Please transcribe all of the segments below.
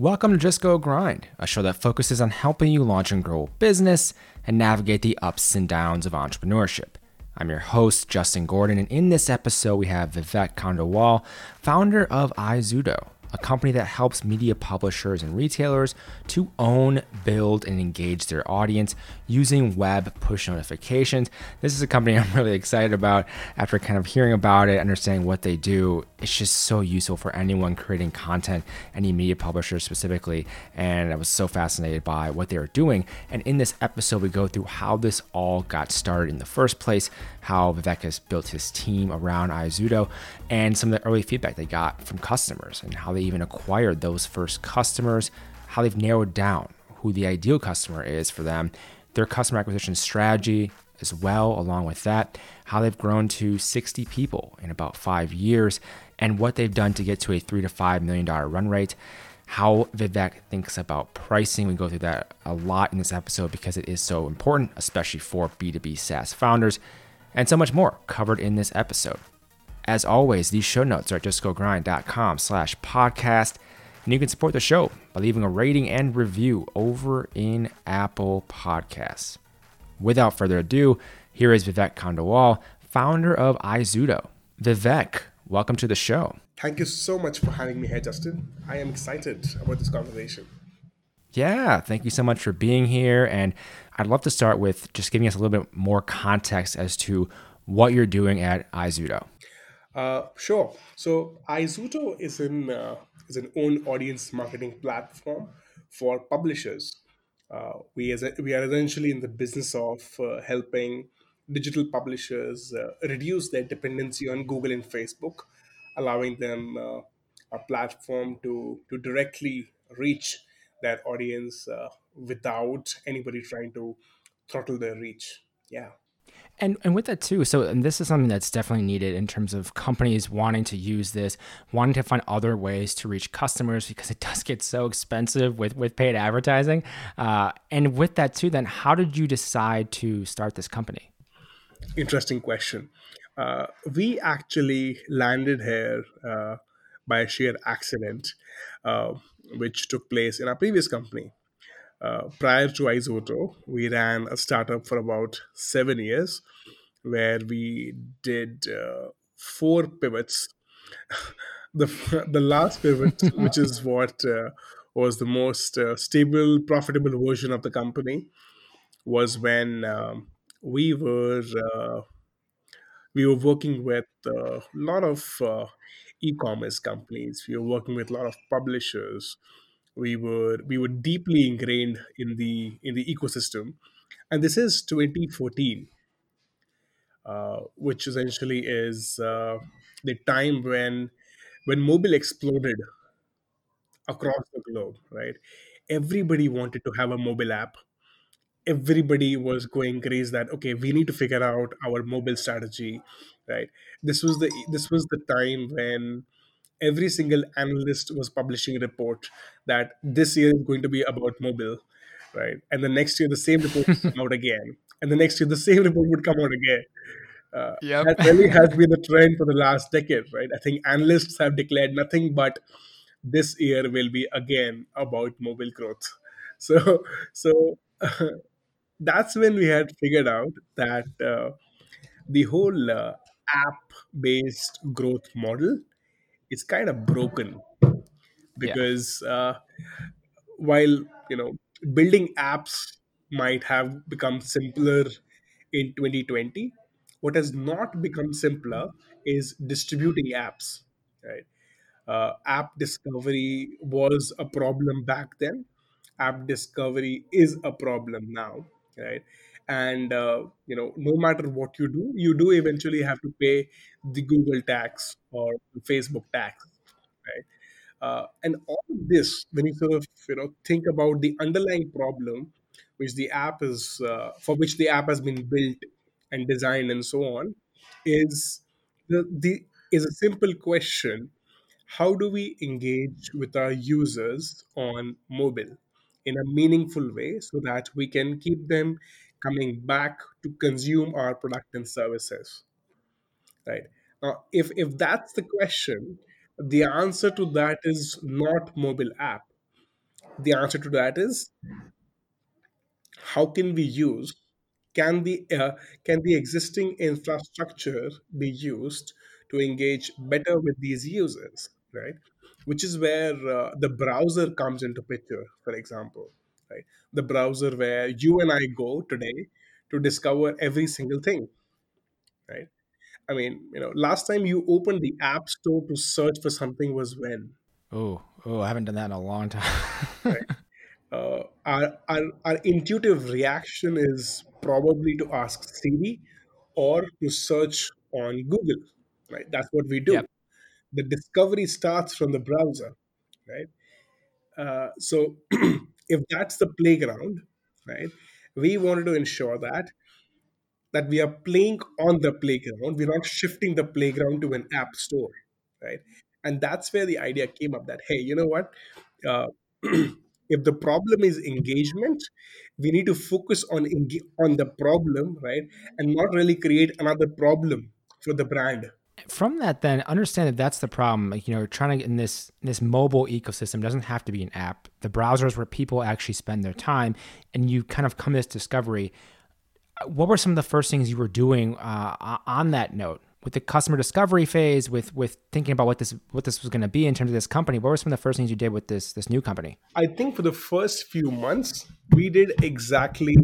Welcome to Just Go Grind, a show that focuses on helping you launch and grow a business and navigate the ups and downs of entrepreneurship. I'm your host, Justin Gordon, and in this episode, we have Vivek Khandelwal, founder of iZooto, a company that helps media publishers and retailers to own, build, and engage their audience using web push notifications. This is a company I'm really excited about after kind of hearing about it, understanding what they do. It's just so useful for anyone creating content, any media publishers specifically. And I was so fascinated by what they were doing. And in this episode, we go through how this all got started in the first place, how Vivek has built his team around iZooto, and some of the early feedback they got from customers and how they even acquired those first customers, how they've narrowed down who the ideal customer is for them, their customer acquisition strategy as well, along with that, how they've grown to 60 people in about five years, and what they've done to get to a three to five million dollar run rate. How Vivek thinks about pricing. We go through that a lot in this episode because it is so important, especially for B2B SaaS founders, and so much more covered in this episode. As always, these show notes are at justgogrind.com slash podcast. And you can support the show by leaving a rating and review over in Apple Podcasts. Without further ado, here is Vivek Khandelwal, founder of iZooto. Vivek, welcome to the show. Thank you so much for having me here, Justin. I am excited about this conversation. Yeah, thank you so much for being here. And I'd love to start with just giving us a little bit more context as to what you're doing at iZooto. Uh, sure. So iZooto is an uh, is an own audience marketing platform for publishers. Uh, we as a, we are essentially in the business of uh, helping digital publishers uh, reduce their dependency on Google and Facebook, allowing them uh, a platform to to directly reach that audience without anybody trying to throttle their reach. Yeah. And and with that too, so and this is something that's definitely needed in terms of companies wanting to use this, wanting to find other ways to reach customers because it does get so expensive with with paid advertising. Uh, and with that too, then how did you decide to start this company? Interesting question. Uh, we actually landed here uh, by a sheer accident, uh, which took place in our previous company. Uh, prior to iZooto, we ran a startup for about seven years where we did uh, four pivots. the, the last pivot, which is what uh, was the most uh, stable, profitable version of the company, was when um, we were uh, we were working with a lot of uh, e-commerce companies. We were working with a lot of publishers we were we were deeply ingrained in the in the ecosystem. And this is 2014 uh, which essentially is uh, the time when when mobile exploded across the globe right? Everybody wanted to have a mobile app. Everybody was going crazy that okay we need to figure out our mobile strategy right? This was the this was the time when every single analyst was publishing a report that this year is going to be about mobile, right? And the next year, the same report would come out again, and the next year, the same report would come out again. Uh, yep. That really has been the trend for the last decade, right? I think analysts have declared nothing but this year will be again about mobile growth. So, so uh, that's when we had figured out that uh, the whole uh, app-based growth model is kind of broken because yeah. uh, while you know building apps might have become simpler in 2020 what has not become simpler is distributing apps right? Uh, app discovery was a problem back then. App discovery is a problem now right and uh, you know no matter what you do you do eventually have to pay the google tax or facebook tax right? Uh, and all of this when you sort of you know think about the underlying problem which the app is uh, for which the app has been built and designed and so on is the, the is a simple question how do we engage with our users on mobile in a meaningful way so that we can keep them coming back to consume our product and services right? Now if if that's the question the answer to that is not mobile app. The answer to that is how can we use can the uh, can the existing infrastructure be used to engage better with these users right? Which is where uh, the browser comes into picture for example right the browser where you and i go today to discover every single thing right i mean you know last time you opened the app store to search for something was when Oh, oh, I haven't done that in a long time. right uh, our, our, our intuitive reaction is probably to ask Siri or to search on Google, right? That's what we do. yep. The discovery starts from the browser, right? Uh, so if that's the playground, right, we wanted to ensure that that we are playing on the playground. We're not shifting the playground to an app store, right? And that's where the idea came up that, hey, you know what? Uh, if the problem is engagement, we need to focus on on the problem, right? And not really create another problem for the brand. From that, then understand that that's the problem. Like you know, trying to get in this this mobile ecosystem doesn't have to be an app. The browsers where people actually spend their time, and you kind of come to this discovery. What were some of the first things you were doing uh, on that note? with the customer discovery phase, with with thinking about what this what this was going to be in terms of this company, what were some of the first things you did with this this new company? I think for the first few months, we did exactly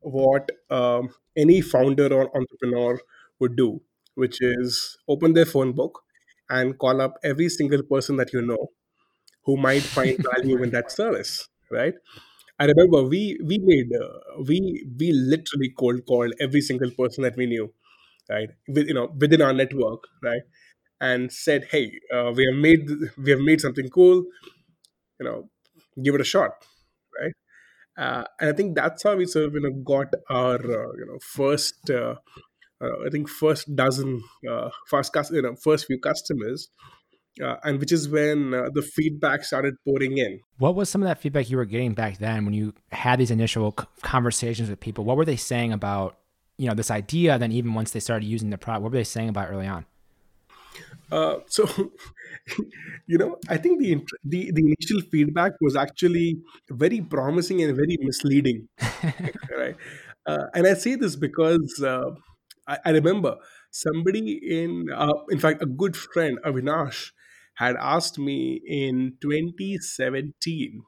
what um, any founder or entrepreneur would do, which is open their phone book and call up every single person that you know who might find value in that service, right? I remember we we made uh, we we literally cold called every single person that we knew, right? With, you know within our network, right? And said, hey, uh, we have made we have made something cool, you know, give it a shot, right? Uh, and I think that's how we sort of you know got our uh, you know first uh, I think first dozen uh, first you know first few customers, uh, and which is when uh, the feedback started pouring in. What was some of that feedback you were getting back then when you had these initial c- conversations with people? What were they saying about you know this idea? Then even once they started using the product, what were they saying about early on? Uh, so, you know, I think the, the the initial feedback was actually very promising and very misleading, right? Uh, and I say this because uh, I, I remember somebody in, uh, in fact, a good friend, Avinash, had asked me in 2017,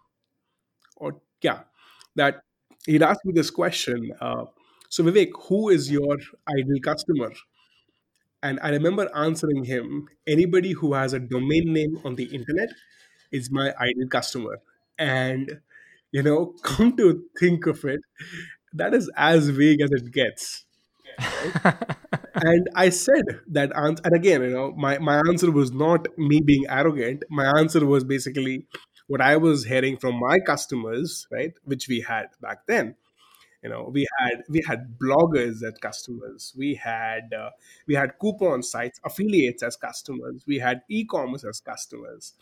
or yeah, that he'd asked me this question. Uh, so, Vivek, who is your ideal customer? And I remember answering him anybody who has a domain name on the internet is my ideal customer. And, you know, come to think of it, that is as vague as it gets, And I said that answer, and again, you know, my, my answer was not me being arrogant. My answer was basically what I was hearing from my customers, right, which we had back then. You know we had we had bloggers as customers. We had uh, we had coupon sites affiliates as customers. We had e-commerce as customers.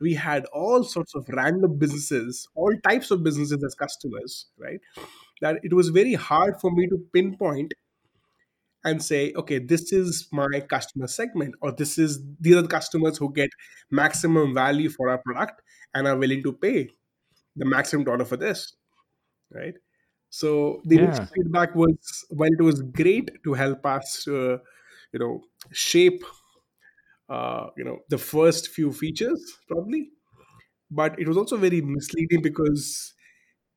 We had all sorts of random businesses all types of businesses as customers right? That it was very hard for me to pinpoint and say okay this is my customer segment or this is these are the customers who get maximum value for our product and are willing to pay the maximum dollar for this right so the yeah. feedback was while it was great to help us, uh, you know, shape, uh, you know, the first few features probably, but it was also very misleading because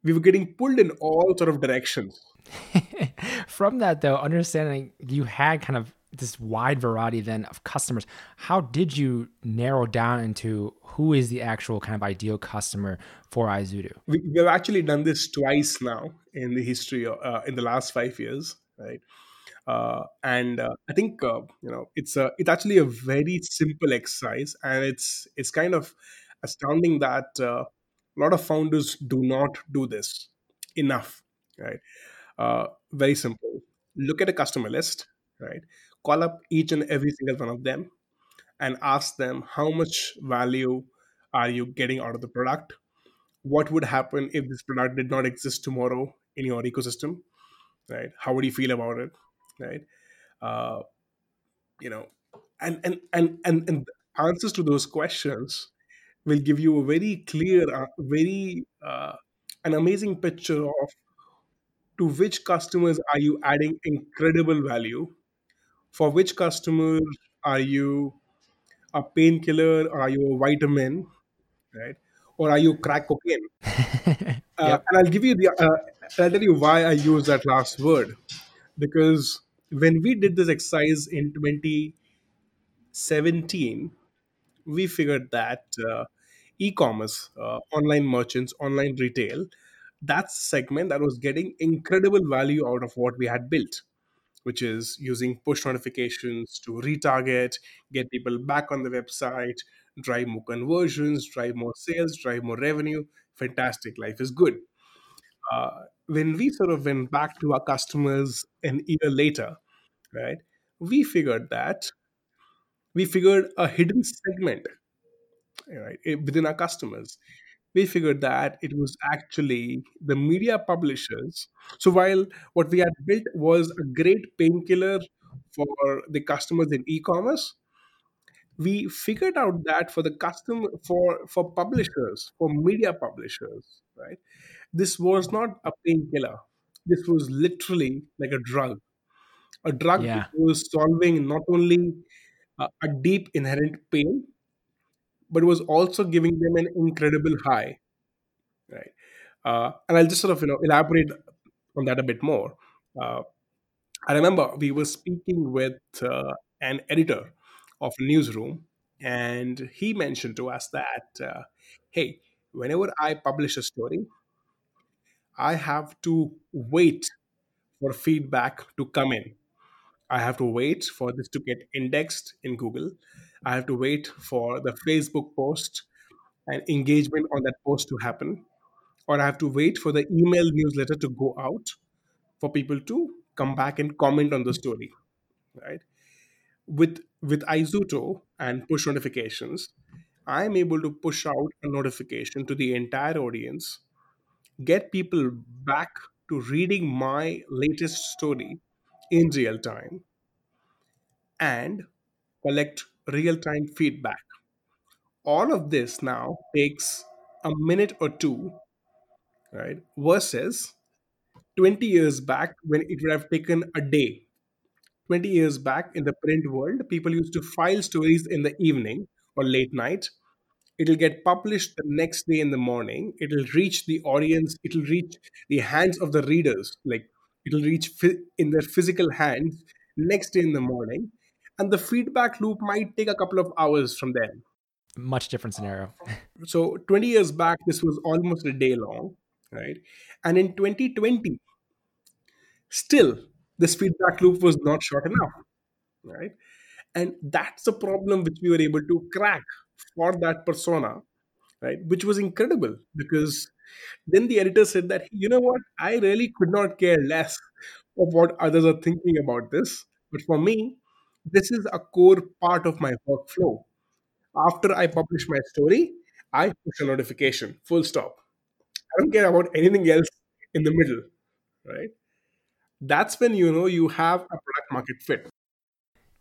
we were getting pulled in all sort of directions. From that, though, understanding you had kind of this wide variety then of customers, how did you narrow down into who is the actual kind of ideal customer for iZooto? We, we've actually done this twice now in the history, uh, in the last five years, right? Uh, and uh, I think uh, you know it's a it's actually a very simple exercise, and it's it's kind of astounding that uh, a lot of founders do not do this enough, right? Uh, very simple. Look at a customer list, right? Call up each and every single one of them and ask them how much value are you getting out of the product? What would happen if this product did not exist tomorrow in your ecosystem, right? How would you feel about it, right? Uh, you know, and and and and and answers to those questions will give you a very clear, uh, very uh, an amazing picture of to which customers are you adding incredible value, for which customers are you a painkiller or are you a vitamin, right? Or are you crack cocaine? Uh, yep. and I'll give you the, uh, I'll tell you why I use that last word because when we did this exercise in 2017, we figured that uh, e-commerce, uh, online merchants, online retail, that's segment that was getting incredible value out of what we had built, which is using push notifications to retarget, get people back on the website, drive more conversions, drive more sales, drive more revenue. Fantastic, life is good. Uh, when we sort of went back to our customers an year later, right, we figured that we figured a hidden segment right, eh, within our customers. We figured that it was actually the media publishers. So while what we had built was a great painkiller for the customers in e-commerce, we figured out that for the custom for for publishers, for media publishers, right, this was not a painkiller. This was literally like a drug, a drug Yeah. was solving not only a deep inherent pain, but it was also giving them an incredible high right? Uh, and I'll just sort of you know elaborate on that a bit more. Uh, I remember we were speaking with uh, an editor of a newsroom, and he mentioned to us that, uh, hey, whenever I publish a story, I have to wait for feedback to come in. I have to wait for this to get indexed in Google. I have to wait for the Facebook post and engagement on that post to happen or I have to wait for the email newsletter to go out for people to come back and comment on the story, right? With with iZooto and push notifications, I'm able to push out a notification to the entire audience, get people back to reading my latest story in real time, and collect real time feedback. All of this now takes a minute or two, right? Versus 20 years back when it would have taken a day. 20 years back in the print world people used to file stories in the evening or late night. It'll get published the next day in the morning. It'll reach the audience. It'll reach the hands of the readers. Like it'll reach in their physical hands next day in the morning and the feedback loop might take a couple of hours from then Much different scenario. Oh, so 20 years back this was almost a day long right and in 2020 Still, this feedback loop was not short enough, right? And that's the problem which we were able to crack for that persona, right? Which was incredible because then the editor said that, hey, you know what, I really could not care less of what others are thinking about this. But for me, this is a core part of my workflow. After I publish my story, I push a notification, full stop. I don't care about anything else in the middle, right? that's when you know you have a product market fit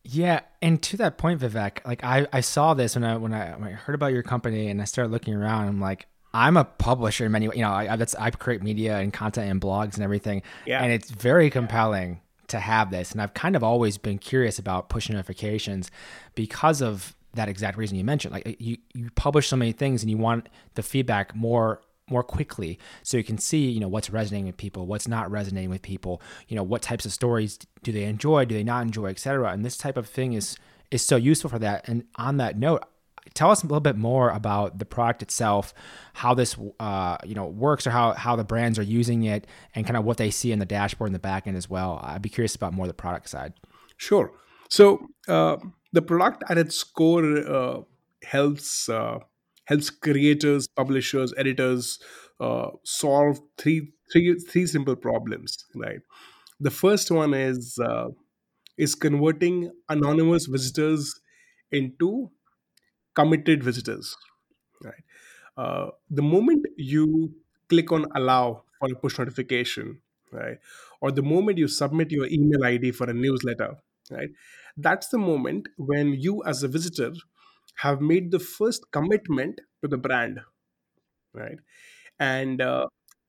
Yeah, and to that point, Vivek, like I, I saw this when I when I when I heard about your company and I started looking around. I'm like, I'm a publisher in many, ways. you know, I I- that's I create media and content and blogs and everything, yeah and it's very compelling to have this. And I've kind of always been curious about push notifications because of that exact reason you mentioned. Like you you publish so many things and you want the feedback more more quickly so you can see you know what's resonating with people what's not resonating with people you know what types of stories do they enjoy do they not enjoy etc and this type of thing is is so useful for that and on that note tell us a little bit more about the product itself how this uh, you know works or how how the brands are using it and kind of what they see in the dashboard in the back end as well. I'd be curious about more the product side. Sure. So uh, the product at its core uh, helps uh, helps creators publishers editors uh, solve three three three simple problems right? The first one is uh, is converting anonymous visitors into committed visitors right uh, the moment you click on allow for a push notification right or the moment you submit your email id for a newsletter right that's the moment when you as a visitor have made the first commitment to the brand, right? and uh,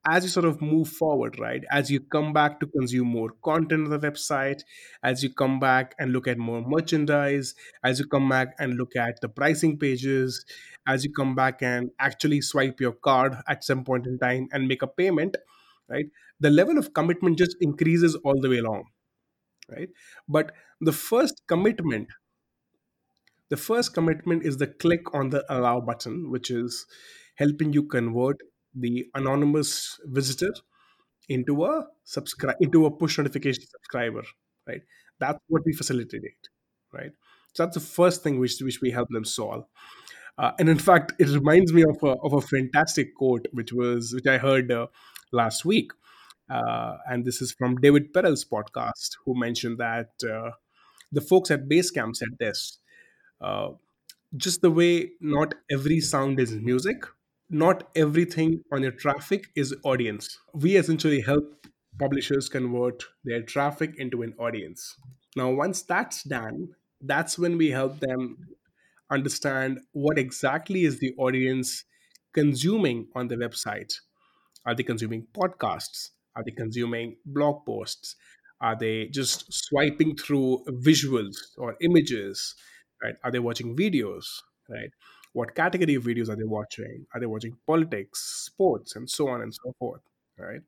as you sort of move forward right as you come back to consume more content on the website as you come back and look at more merchandise as you come back and look at the pricing pages as you come back and actually swipe your card at some point in time and make a payment right the level of commitment just increases all the way along right? But the first commitment the first commitment is the click on the allow button which is helping you convert the anonymous visitor into a subscribe into a push notification subscriber right? That's what we facilitate right? So that's the first thing which which we help them solve. Uh, and in fact it reminds me of a, of a fantastic quote which was which i heard uh, last week. Uh, and this is from David Perell's podcast who mentioned that uh, the folks at basecamp said this uh, just the way not every sound is music not everything on your traffic is audience. We essentially help publishers convert their traffic into an audience. Now, once that's done, that's when we help them understand what exactly is the audience consuming on the website. Are they consuming podcasts? Are they consuming blog posts? Are they just swiping through visuals or images? Right? Are they watching videos? Right? What category of videos are they watching? Are they watching politics sports and so on and so forth right?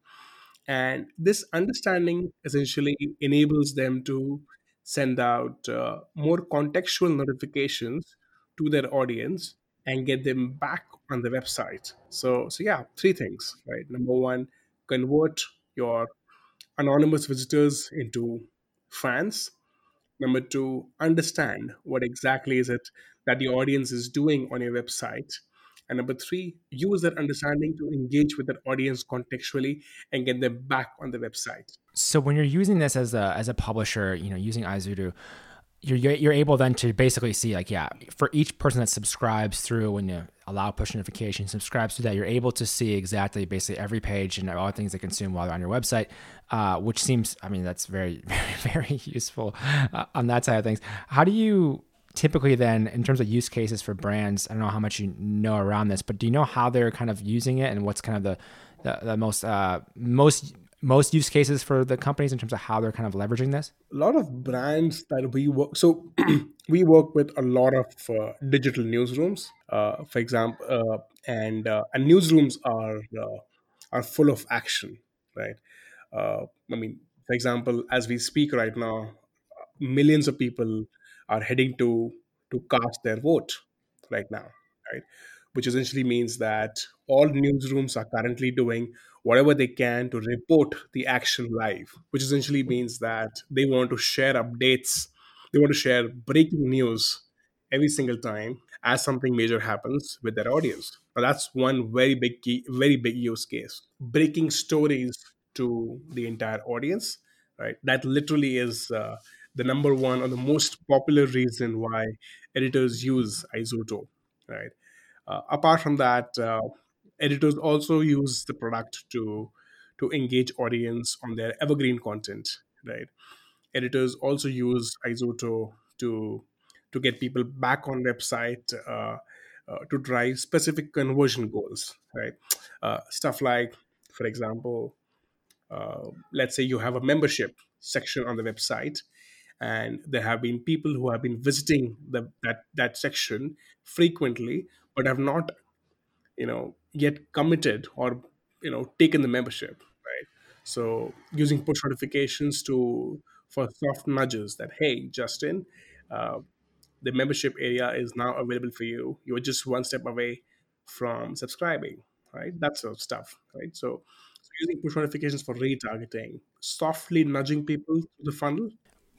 And this understanding essentially enables them to send out uh, more contextual notifications to their audience and get them back on the website. So so yeah three things right? Number one convert your anonymous visitors into fans Number two, understand what exactly is it that the audience is doing on your website. And number three, use that understanding to engage with that audience contextually and get them back on the website. So when you're using this as a as a publisher, you know, using iZooto, you're you're able then to basically see like yeah for each person that subscribes through when you allow push notifications subscribes to that you're able to see exactly basically every page and all the things they consume while they're on your website uh, which seems i mean that's very very very useful uh, on that side of things. How do you typically then in terms of use cases for brands i don't know how much you know around this but do you know how they're kind of using it and what's kind of the the, the most uh, most most use cases for the companies in terms of how they're kind of leveraging this? A lot of brands that we work so we work with a lot of uh, digital newsrooms, uh, for example, uh, and uh, and newsrooms are uh, are full of action, right? Uh, I mean, for example, as we speak right now, millions of people are heading to to cast their vote right now, right? Which essentially means that all newsrooms are currently doing whatever they can to report the action live, which essentially means that they want to share updates, they want to share breaking news every single time as something major happens with their audience. Now that's one very big key, very big use case. Breaking stories to the entire audience, right? That literally is uh, the number one or the most popular reason why editors use iZooto, right? Uh, apart from that, uh, editors also use the product to to engage audience on their evergreen content right? Editors also use iZooto to to get people back on website uh, uh, to drive specific conversion goals right? Uh, stuff like for example uh, let's say you have a membership section on the website and there have been people who have been visiting the, that that section frequently but have not you know yet committed or you know taken the membership right? So using push notifications to for soft nudges that hey justin uh, the membership area is now available for you. You're just one step away from subscribing right? That sort of stuff right? So, so using push notifications for retargeting softly nudging people to the funnel.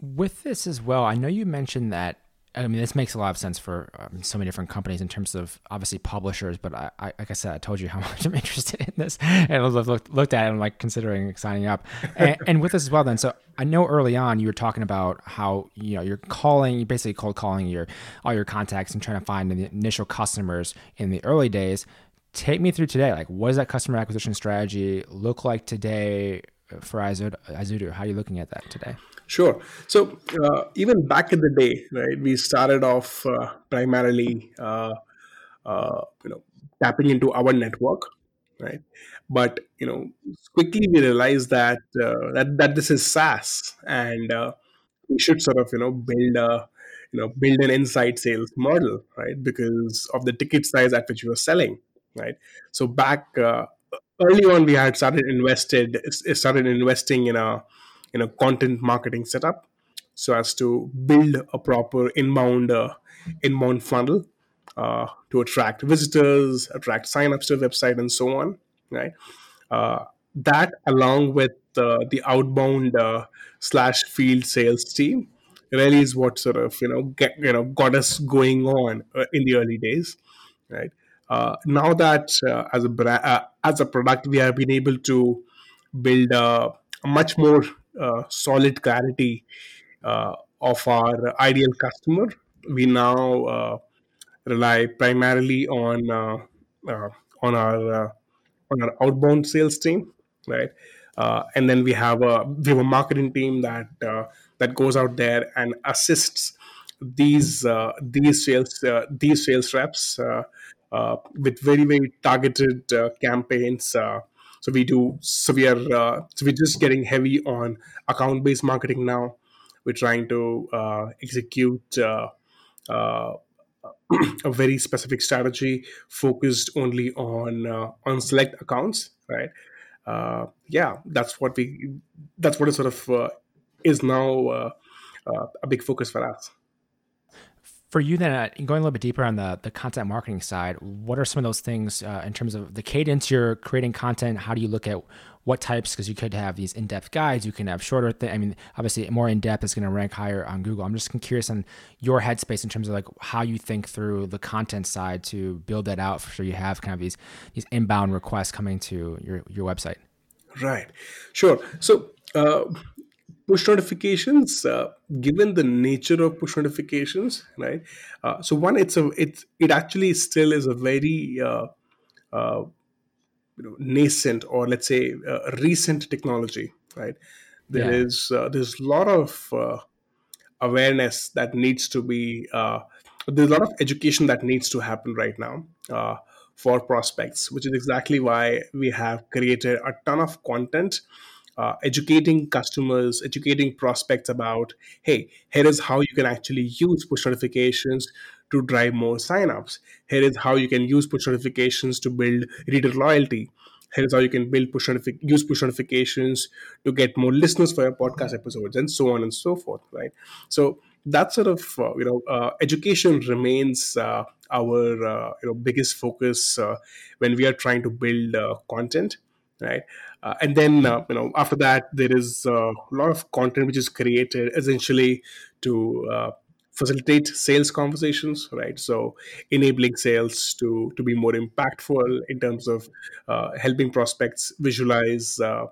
With this as well i know you mentioned that I mean, this makes a lot of sense for um, so many different companies in terms of obviously publishers. But I, I, like I said, I told you how much I'm interested in this, and I looked, looked at it and like considering signing up. And, and, with this as well, then, so I know early on you were talking about how you know you're calling, you basically cold calling your all your contacts and trying to find the initial customers in the early days. Take me through today. Like, what does that customer acquisition strategy look like today for iZooto? How are you looking at that today? Sure. So uh, even back in the day, right, we started off uh, primarily, uh, uh, you know, tapping into our network, right? But you know, quickly we realized that uh, that that this is SaaS, and uh, we should sort of you know build a you know build an inside sales model, right? Because of the ticket size at which we were selling, right? So back early on, we had started invested started investing in a in a content marketing setup so as to build a proper inbound uh, inbound funnel uh, to attract visitors, attract signups to the website, and so on. Right. Uh, that, along with uh, the outbound uh, slash field sales team, really is what sort of you know get you know got us going on uh, in the early days. Right. Now that as a bra- as a product, we have been able to build a, a much more uh, solid clarity uh, of our ideal customer. We now uh, rely primarily on uh, uh, on our on our outbound sales team, right? And then we have a we have a marketing team that that goes out there and assists these these sales these sales reps with very very targeted campaigns. So we do are uh, so we're just getting heavy on account based marketing now. We're trying to uh, execute. Uh, uh, a very specific strategy focused only on uh, on select accounts right uh, yeah that's what we that's what it sort of is now a big focus for us For you, then, uh, going a little bit deeper on the the content marketing side, what are some of those things uh, in terms of the cadence you're creating content? How do you look at what types? Because you could have these in depth guides, you can have shorter. Th- I mean, obviously, more in depth is going to rank higher on Google. I'm just curious on your headspace in terms of like how you think through the content side to build that out, for so you have kind of these these inbound requests coming to your your website. right sure so uh, push notifications uh, given the nature of push notifications right uh, so one it's a it's it actually still is a very uh, uh, you know, nascent or let's say uh, recent technology right there Yeah. is uh, there's a lot of uh, awareness that needs to be uh, there's a lot of education that needs to happen right now uh, for prospects which is exactly why we have created a ton of content uh, educating customers educating prospects about hey here is how you can actually use push notifications to drive more signups here is how you can use push notifications to build reader loyalty Here's how you can build push notifi- use push notifications to get more listeners for your podcast episodes, and so on and so forth. Right. So that sort of uh, you know uh, education remains uh, our uh, you know biggest focus uh, when we are trying to build uh, content. Right. Uh, and then uh, you know after that there is uh, a lot of content which is created essentially to uh, facilitate sales conversations right so enabling sales to to be more impactful in terms of uh, helping prospects visualize uh,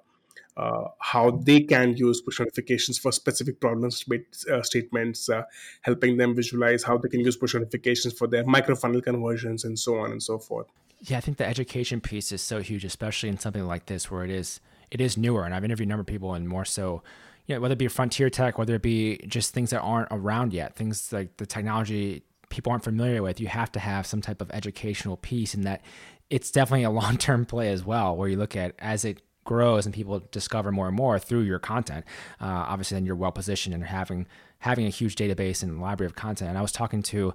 how they can use push notifications for specific problem state- statements, helping them visualize how they can use push notifications for their micro funnel conversions, and so on and so forth. Yeah, I think the education piece is so huge, especially in something like this where it is it is newer. And I've interviewed a number of people, and more so, you know, whether it be frontier tech, whether it be just things that aren't around yet, things like the technology people aren't familiar with. You have to have some type of educational piece, and that it's definitely a long term play as well, where you look at as it grows and people discover more and more through your content. Uh, obviously, then you're well positioned and having having a huge database and library of content. And I was talking to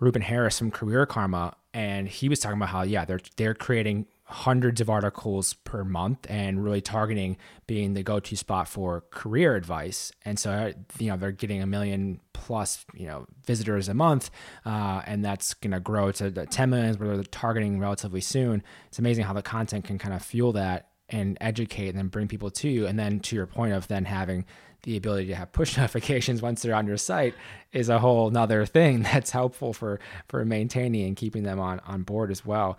Ruben Harris from Career Karma, and he was talking about how yeah they're they're creating hundreds of articles per month and really targeting being the go-to spot for career advice. And so you know they're getting a million plus you know visitors a month uh, and that's going to grow to the 10 millions where they're targeting relatively soon. It's amazing how the content can kind of fuel that and educate and then bring people to you. And then to your point of then having the ability to have push notifications once they're on your site is a whole nother thing that's helpful for for maintaining and keeping them on on board as well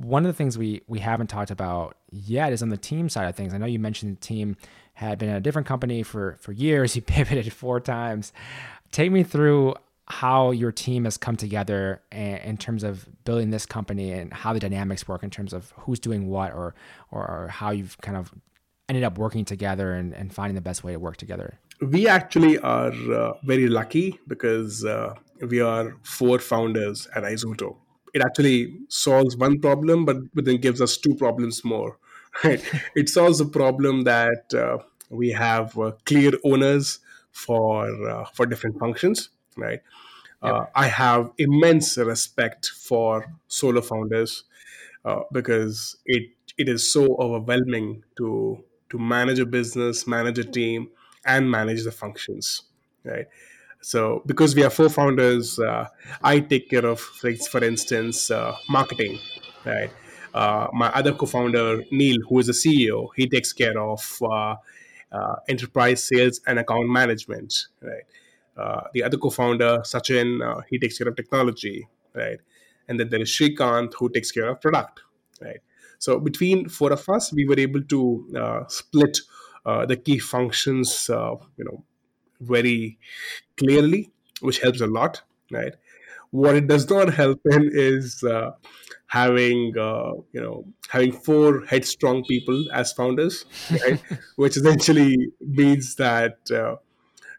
one of the things we we haven't talked about yet is on the team side of things. I know you mentioned the team had been at a different company for for years. You pivoted four times. Take me through how your team has come together in terms of building this company and how the dynamics work in terms of who's doing what or or how you've kind of ended up working together and, and finding the best way to work together. we actually are uh, very lucky because uh, we are four founders at iZooto. It actually solves one problem, but, but then gives us two problems more. Right? It solves the problem that uh, we have uh, clear owners for uh, for different functions. Right? Yep. Uh, I have immense respect for solo founders uh, because it it is so overwhelming to to manage a business, manage a team, and manage the functions. Right. So because we are four founders, uh, I take care of, for for instance, uh, marketing. Right. Uh, my other co-founder Neil, who is the CEO, he takes care of uh, uh, enterprise sales and account management. Right uh, the other co-founder Sachin, uh, he takes care of technology, right? And then there is Shrikant who takes care of product, right? So between four of us, we were able to uh, split uh, the key functions, uh, you know, very clearly, which helps a lot, right? What it does not help in is uh, having uh, you know having four headstrong people as founders, right? Which essentially means that uh,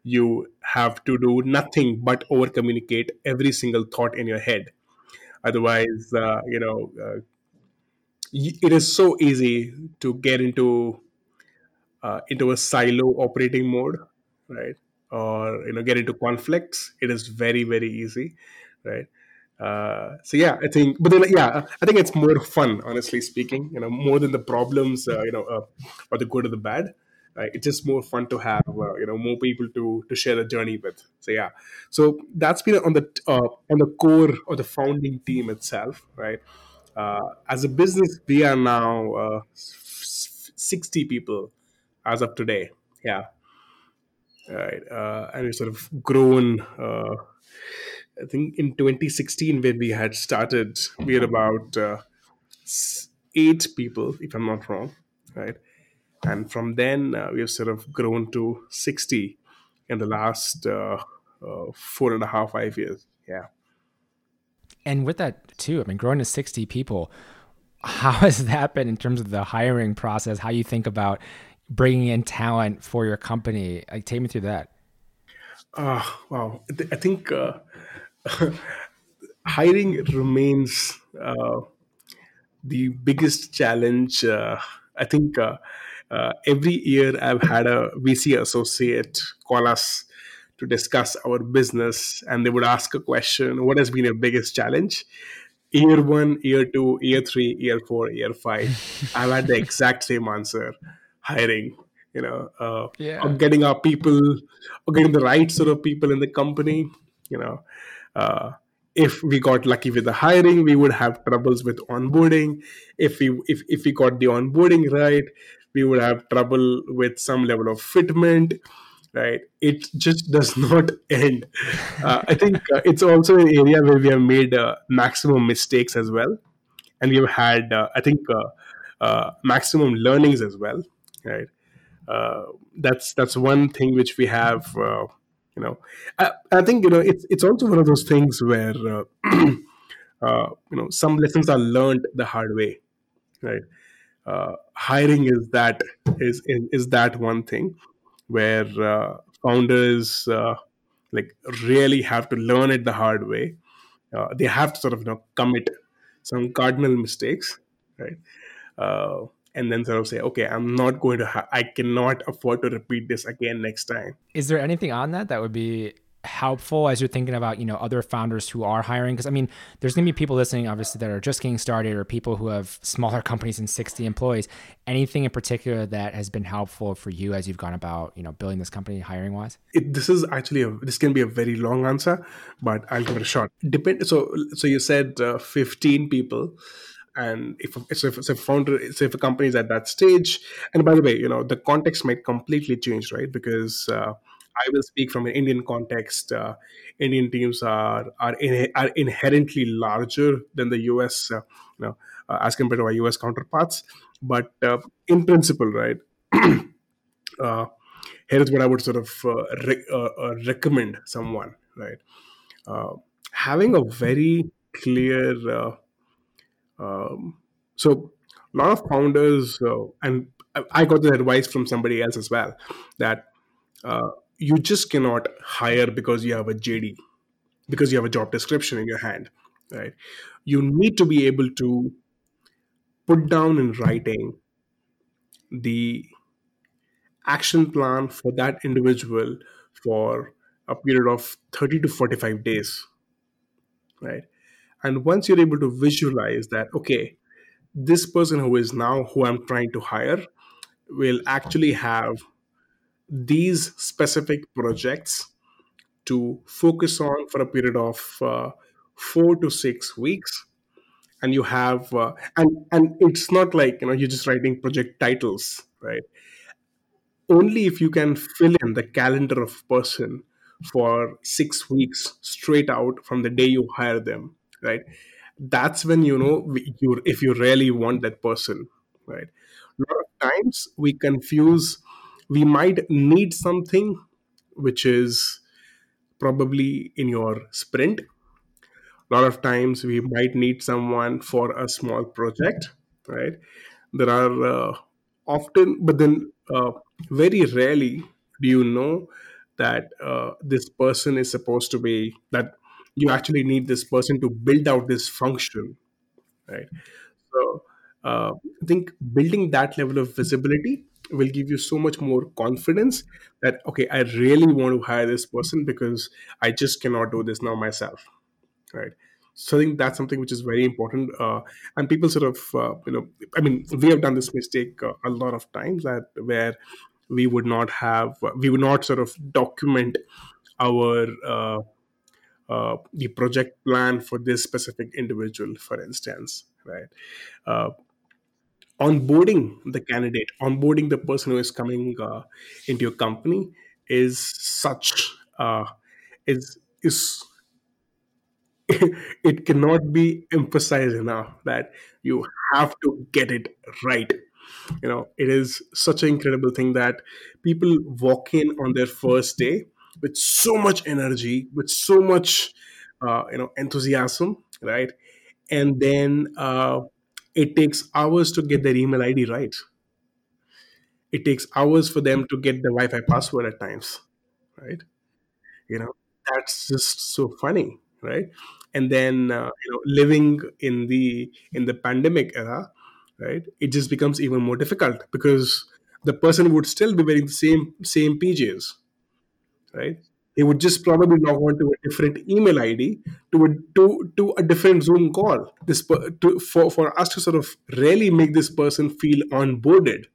you have to do nothing but over communicate every single thought in your head otherwise uh, you know uh, it is so easy to get into uh, into a silo operating mode right or you know get into conflicts it is very very easy right uh, so yeah i think but then yeah i think it's more fun honestly speaking you know more than the problems uh, you know uh, or the good or the bad? It's just more fun to have, uh, you know, more people to to share the journey with. So yeah, so that's been on the uh, on the core of the founding team itself, right? Uh, as a business, we are now uh, sixty people as of today. Yeah, right, uh, and we've sort of grown. I think in 2016, when we had started, we had about eight people, if I'm not wrong, right? and from then uh, we have sort of grown to 60 in the last uh, uh, four and a half five years yeah And with that too, I mean, growing to 60 people, how has that been in terms of the hiring process? How you think about bringing in talent for your company? Like, take me through that. uh, wow i think uh, hiring remains uh, the biggest challenge uh, i think uh, uh, every year i've had a vc associate call us to discuss our business and they would ask a question what has been your biggest challenge? Year one year two year three year four year five. I've had the exact same answer. Hiring you know uh, or Yeah. getting our people or getting the right sort of people in the company you know. Uh, if we got lucky with the hiring we would have troubles with onboarding. If we if, if we got the onboarding right we would have trouble with some level of fitment right? It just does not end. Uh, i think uh, it's also an area where we have made uh, maximum mistakes as well. And we've had uh, i think uh, uh, maximum learnings as well right? That's that's one thing which we have you know. I, I think you know it's it's also one of those things where you know some lessons are learned the hard way right? Hiring is that is, is is that one thing where uh, founders uh, like really have to learn it the hard way. Uh, they have to sort of you know commit some cardinal mistakes right? Uh, and then sort of say okay i'm not going to ha- i cannot afford to repeat this again next time. Is there anything on that that would be helpful as you're thinking about, you know, other founders who are hiring? Because I mean, there's going to be people listening, obviously, that are just getting started or people who have smaller companies and 60 employees. Anything in particular that has been helpful for you as you've gone about, you know, building this company hiring wise? it, this is actually a this can be a very long answer but i'll give it a shot depend so so you said uh, 15 people and if so if, so if a founder so if a company is at that stage and by the way you know the context might completely change right because uh, I will speak from an Indian context. Uh, Indian teams are are, in, are inherently larger than the US, uh, you know, uh, as compared to our US counterparts. But uh, in principle, right, uh, here is what I would sort of uh, re- recommend someone, right? Having a very clear, um, so a lot of founders, and I got the advice from somebody else as well, that you just cannot hire because you have a JD, because you have a job description in your hand, right? You need to be able to put down in writing the action plan for that individual for a period of 30 to 45 days, right? And once you're able to visualize that, okay, this person who is now who I'm trying to hire will actually have these specific projects to focus on for a period of uh, four to six weeks. And you have uh, and and it's not like you know you're just writing project titles right? Only if you can fill in the calendar of person for six weeks straight out from the day you hire them right? That's when you know you if you really want that person right? A lot of times we confuse we might need something which is probably in your sprint. A lot of times we might need someone for a small project right? There are uh, often but then uh, very rarely do you know that uh, this person is supposed to be that you actually need this person to build out this function right? So uh, i think building that level of visibility will give you so much more confidence that okay i really want to hire this person because i just cannot do this now myself right? So i think that's something which is very important uh, and people sort of uh, you know i mean we have done this mistake uh, a lot of times that where we would not have we would not sort of document our uh, uh, the project plan for this specific individual for instance right? Uh, onboarding the candidate onboarding the person who is coming uh, into your company is such uh, is is it cannot be emphasized enough that you have to get it right. You know it is such an incredible thing that people walk in on their first day with so much energy with so much uh, you know enthusiasm right? And then uh, it takes hours to get their email id right. It takes hours for them to get the wi-fi password at times right? You know that's just so funny right? And then uh, you know living in the in the pandemic era right it just becomes even more difficult because the person would still be wearing the same same pjs right he would just probably log on to a different email id to a to, to a different zoom call. This to, for for us to sort of really make this person feel onboarded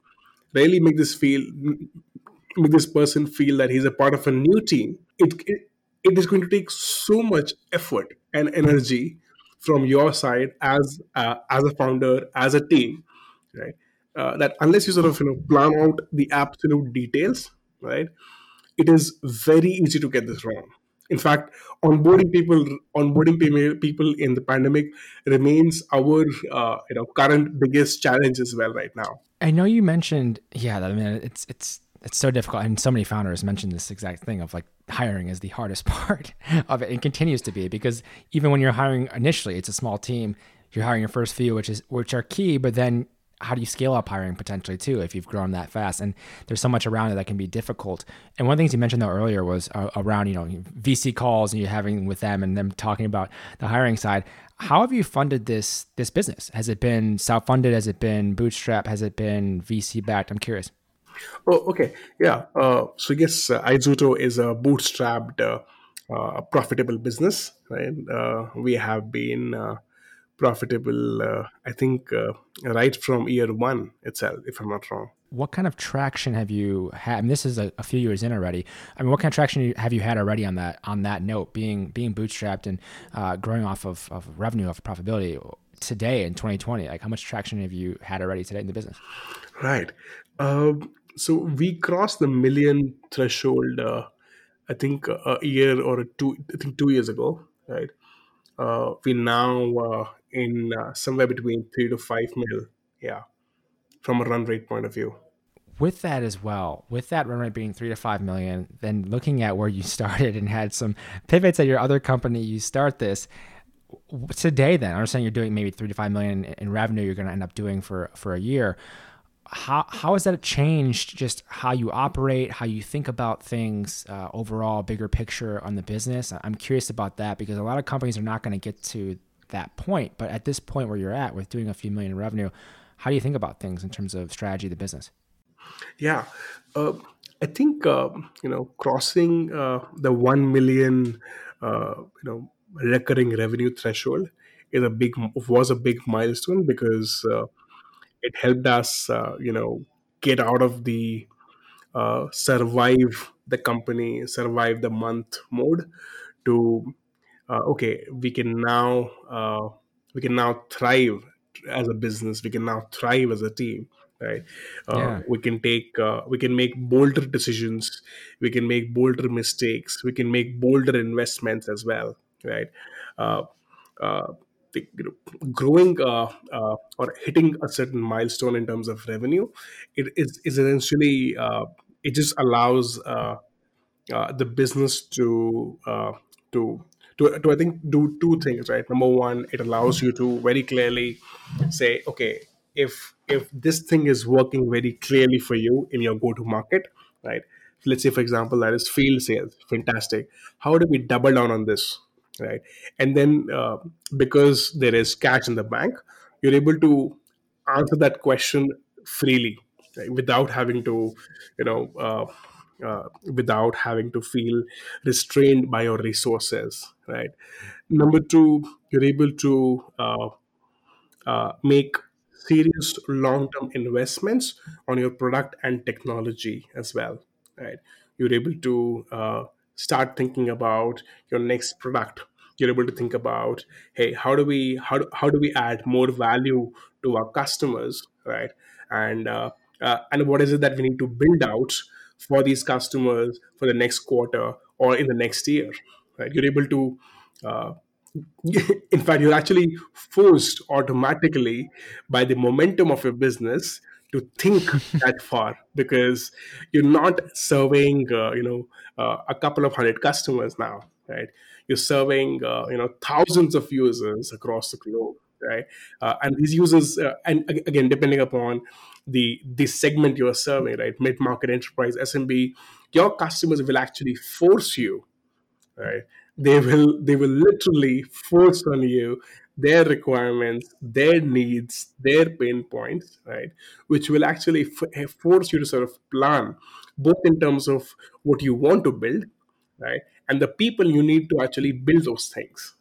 really make this feel make this person feel that he's a part of a new team it, it it is going to take so much effort and energy from your side as uh, as a founder as a team right? Uh, that unless you sort of you know plan out the absolute details right it is very easy to get this wrong. In fact onboarding people onboarding people in the pandemic remains our uh, you know current biggest challenge as well right now. I know you mentioned yeah i mean it's it's it's so difficult and so many founders mention this exact thing of like hiring is the hardest part of it and continues to be because even when you're hiring initially it's a small team you're hiring your first few which is which are key but then how do you scale up hiring potentially too if you've grown that fast and there's so much around it that can be difficult and one of the things you mentioned though earlier was uh, around you know vc calls and you having with them and them talking about the hiring side how have you funded this this business has it been self-funded has it been bootstrap has it been vc backed i'm curious Oh, okay. Yeah. Uh, so yes, uh, iZooto is a bootstrapped, uh, uh, profitable business. Right. Uh, we have been profitable. Uh, I think uh, right from year one itself, if I'm not wrong. What kind of traction have you had? I mean, this is a, a few years in already. I mean, what kind of traction have you had already on that on that note? Being being bootstrapped and uh, growing off of, of revenue, of profitability today in 2020. Like, how much traction have you had already today in the business? Right. Um, so we crossed the million threshold. Uh, I think a year or two. I think two years ago. Right. Uh, we now uh, in uh, somewhere between three to five mil. Yeah, from a run rate point of view. With that as well, with that run rate being three to five million, then looking at where you started and had some pivots at your other company, you start this today. Then I understand you're doing maybe three to five million in revenue. You're going to end up doing for for a year how how has that changed just how you operate, how you think about things uh, overall, bigger picture on the business? I'm curious about that because a lot of companies are not going to get to that point, but at this point where you're at with doing a few million in revenue, how do you think about things in terms of strategy of the business? Yeah, uh, I think uh, you know crossing uh, the one million uh, you know recurring revenue threshold is a big was a big milestone because uh, it helped us uh, you know get out of the survive the company survive the month mode to uh, okay we can now uh, we can now thrive as a business. We can now thrive as a team right? Uh, Yeah. we can take uh, we can make bolder decisions. We can make bolder mistakes. We can make bolder investments as well right? Uh, uh, the, you know, growing uh, uh, or hitting a certain milestone in terms of revenue it is, is essentially uh, it just allows uh, uh, the business to uh, to to, to I think do two things right. Number one, it allows you to very clearly say, okay, if if this thing is working very clearly for you in your go to market, right? Let's say, for example, that is field sales, fantastic. How do we double down on this, right? And then uh, because there is cash in the bank, you're able to answer that question freely right? without having to you know uh, uh, without having to feel restrained by your resources right? Number two you're able to uh, uh, make serious long-term investments on your product and technology as well right? You're able to uh, start thinking about your next product. You're able to think about hey how do we how do, how do we add more value to our customers right? And uh, uh, and what is it that we need to build out for these customers for the next quarter or in the next year right? You're able to uh, in fact you're actually forced automatically by the momentum of your business to think that far because you're not serving uh, you know uh, a couple of hundred customers now right? You're serving uh, you know thousands of users across the globe right? Uh, and these users uh, and again depending upon the the segment you're serving right? Mid market enterprise smb your customers will actually force you right? They will they will literally force on you their requirements their needs their pain points right? Which will actually f- eh, force you to sort of plan both in terms of what you want to build right? And the people you need to actually build those things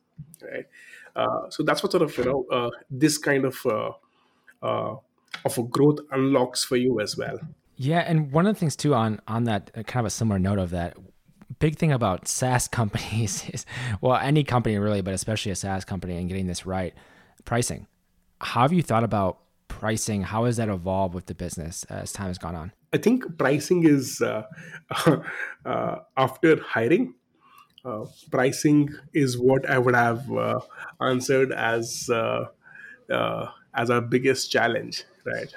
right? Uh, so that's what sort of you know uh, this kind of uh, uh, of a growth unlocks for you as well Yeah, and one of the things too on on that uh, kind of a similar note of that big thing about SaaS companies is well any company really, but especially a SaaS company and getting this right, pricing. How have you thought about pricing? How has that evolved with the business as time has gone on? I think pricing is uh, uh, after hiring. Uh, pricing is what I would have uh, answered as uh, uh, as our biggest challenge, right?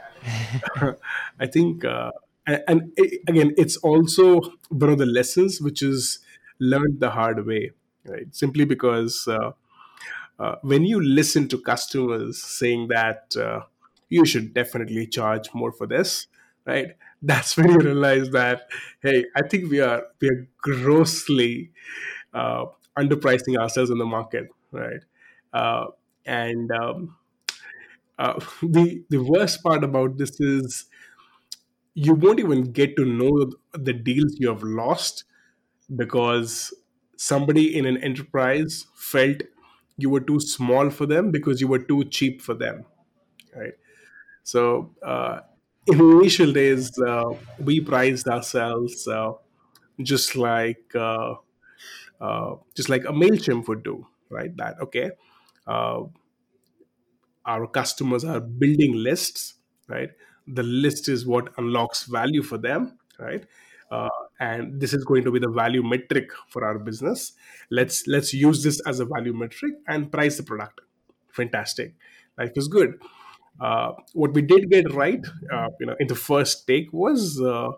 I think, uh, and, and it, again, it's also one of the lessons which is learned the hard way, right? Simply because uh, uh, when you listen to customers saying that uh, you should definitely charge more for this, right? That's when you realize that hey, I think we are we are grossly uh, underpricing ourselves in the market, right? Uh, and um, uh, the the worst part about this is you won't even get to know the deals you have lost because somebody in an enterprise felt you were too small for them because you were too cheap for them right? So uh, in initial days uh, we priced ourselves uh, just like uh, uh, just like a mailchimp would do right? That okay our customers are building lists right? The list is what unlocks value for them right? Uh, and this is going to be the value metric for our business. Let's let's use this as a value metric and price the product. Fantastic. Life is good. Uh, what we did get right uh, you know in the first take was uh,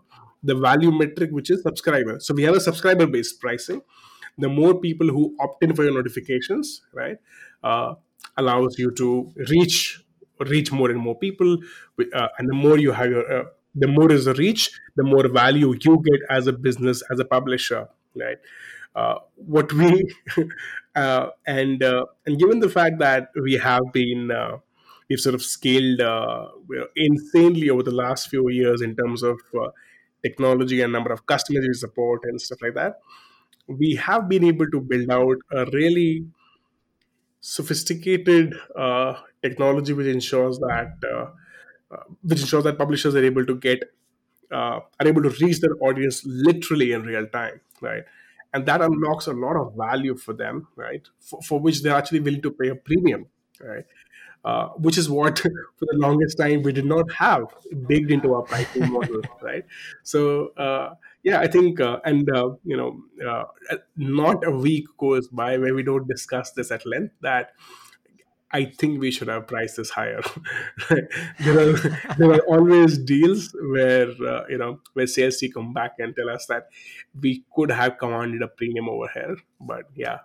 the value metric which is subscriber. So we have a subscriber based pricing. The more people who opt in for your notifications right uh, allows you to reach reach more and more people. Uh, and the more you have your uh, the more is the reach the more value you get as a business as a publisher right? Uh, what we uh, and uh, and given the fact that we have been uh, we've sort of scaled insanely over the last few years in terms of technology and number of customers we support and stuff like that we have been able to build out a really sophisticated uh, technology which ensures that uh, uh, which ensures that publishers are able to get uh, are able to reach their audience literally in real time right? And that unlocks a lot of value for them right? For, for which they're actually willing to pay a premium right? Uh, which is what for the longest time we did not have baked into our pricing model, right? So uh, yeah, I think, uh, and uh, you know, uh, not a week goes by where we don't discuss this at length. That I think we should have priced this higher. there are there are always deals where uh, you know where sales come back and tell us that we could have commanded a premium over here, but yeah,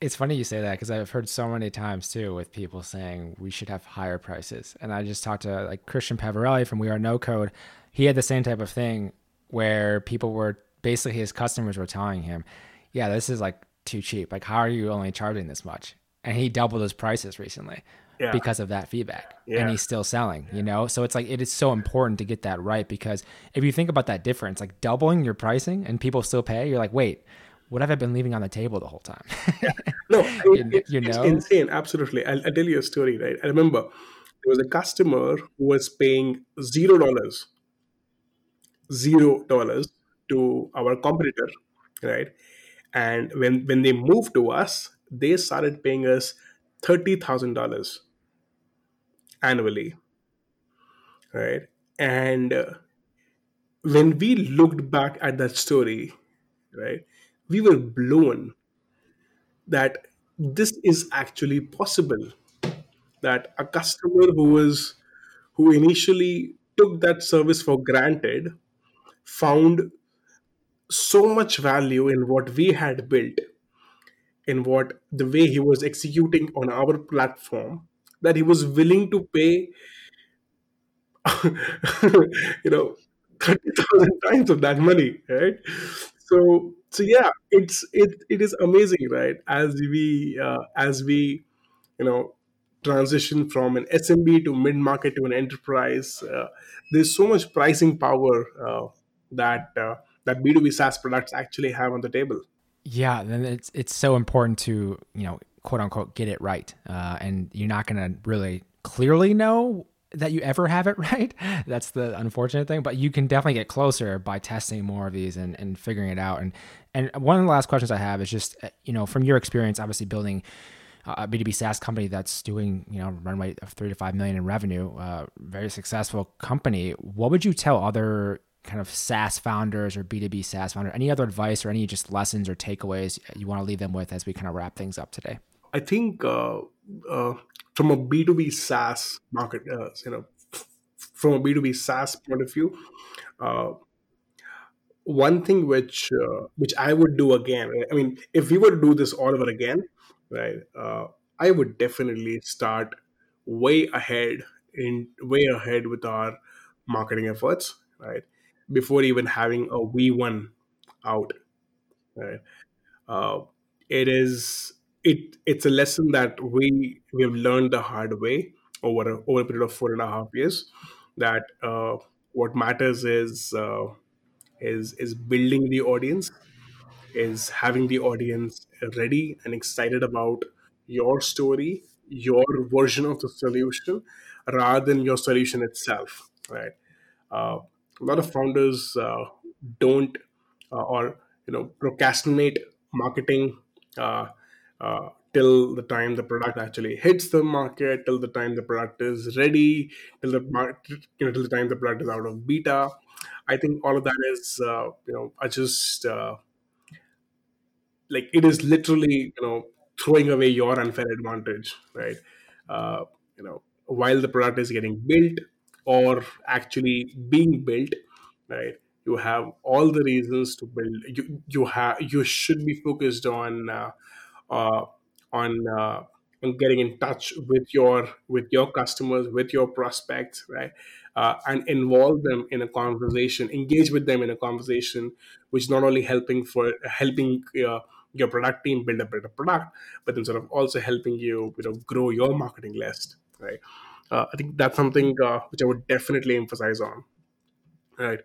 it's funny you say that because I've heard so many times too with people saying we should have higher prices. And I just talked to like Christian Pavarelli from We Are No Code. He had the same type of thing where people were basically his customers were telling him, "Yeah, this is like too cheap. Like, how are you only charging this much?" And he doubled his prices recently yeah. because of that feedback, yeah. and he's still selling. You know, so it's like it is so important to get that right because if you think about that difference, like doubling your pricing and people still pay, you're like, wait what have I been leaving on the table the whole time? yeah. No, you, you know? it's insane. Absolutely. I'll, I'll, tell you a story, right? I remember there was a customer who was paying zero dollars, zero dollars to our competitor, right? And when when they moved to us, they started paying us thirty thousand dollars annually, right? And uh, when we looked back at that story, right, we were blown that this is actually possible that a customer who was who initially took that service for granted found so much value in what we had built in what the way he was executing on our platform that he was willing to pay you know 30,000 times of that money right? So so yeah it's it, it is amazing right? As we uh, as we you know transition from an smb to mid market to an enterprise uh, there's so much pricing power uh, that uh, that b2b saas products actually have on the table yeah then it's it's so important to you know quote unquote get it right uh, and you're not going to really clearly know that you ever have it right. That's the unfortunate thing, but you can definitely get closer by testing more of these and, and figuring it out. And and one of the last questions I have is just uh, you know from your experience, obviously building a B2B SaaS company that's doing, you know, runway of three to five million in revenue, uh, very successful company. What would you tell other kind of SaaS founders or B2B SaaS founder, Any other advice or any just lessons or takeaways you want to leave them with as we kind of wrap things up today? I think uh, uh, from a B2B SaaS market, uh, you know, from a B2B SaaS point of view, uh, one thing which uh, which I would do again, I mean, if we were to do this all over again, right, uh, I would definitely start way ahead in way ahead with our marketing efforts, right, before even having a V1 out, right. Uh, it is it it's a lesson that we we have learned the hard way over a, over a period of four and a half years. That uh, what matters is uh, is is building the audience, is having the audience ready and excited about your story, your version of the solution, rather than your solution itself. Right. Uh, a lot of founders uh, don't uh, or you know procrastinate marketing uh, uh, till the time the product actually hits the market, till the time the product is ready, till the you know till the time the product is out of beta. I think all of that is uh, you know I just uh, like it is literally you know throwing away your unfair advantage, right? You know while the product is getting built or actually being built, right? You have all the reasons to build. You you have you should be focused on uh, uh, on uh, and getting in touch with your with your customers, with your prospects, right? Uh, and involve them in a conversation, engage with them in a conversation, which not only helping for helping uh, your product team build a better product, but then sort of also helping you, you know, grow your marketing list, right? Uh, I think that's something uh, which I would definitely emphasize on, right?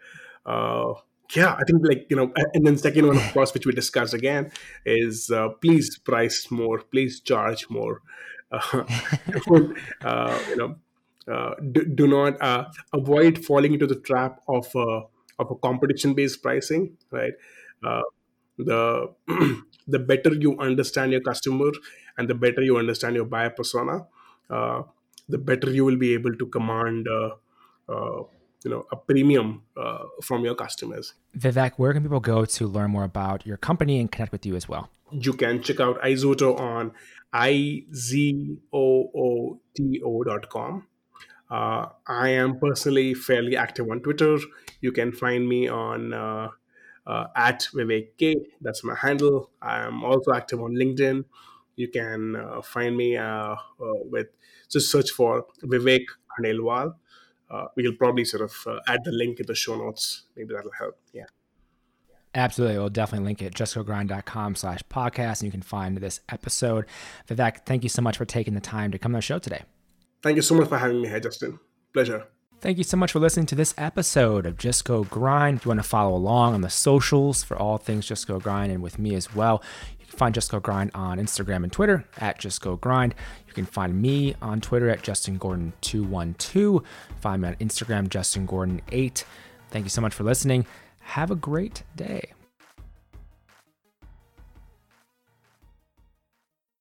Uh, yeah, I think like you know, and then second one, of course, which we discussed again, is uh, please price more, please charge more. Uh, uh, you know, uh, do, do not uh, avoid falling into the trap of uh, of a competition based pricing, right? Uh, the the better you understand your customer and the better you understand your buyer persona, uh, the better you will be able to command. Uh, uh, you know a premium uh, from your customers. Vivek, where can people go to learn more about your company and connect with you as well? you can check out iZooto on i z o o t o izooto.com uh, i am personally fairly active on twitter. You can find me on uh, uh, at vivek k. That's my handle. I am also active on linkedin. You can uh, find me uh, uh, with just search for vivek Khandelwal uh, we'll probably sort of uh, add the link in the show notes maybe that'll help yeah Absolutely. We'll definitely link it, justgogrind.com slash podcast, and you can find this episode. Vivek, thank you so much for taking the time to come on the show today. Thank you so much for having me here, Justin. Pleasure. Thank you so much for listening to this episode of Just Go Grind. If you want to follow along on the socials for all things Just Go Grind and with me as well, you can find Just Go Grind on Instagram and Twitter at Just Go Grind. You can find me on Twitter at Justin Gordon212. Find me on Instagram, Justin Gordon8. Thank you so much for listening. Have a great day.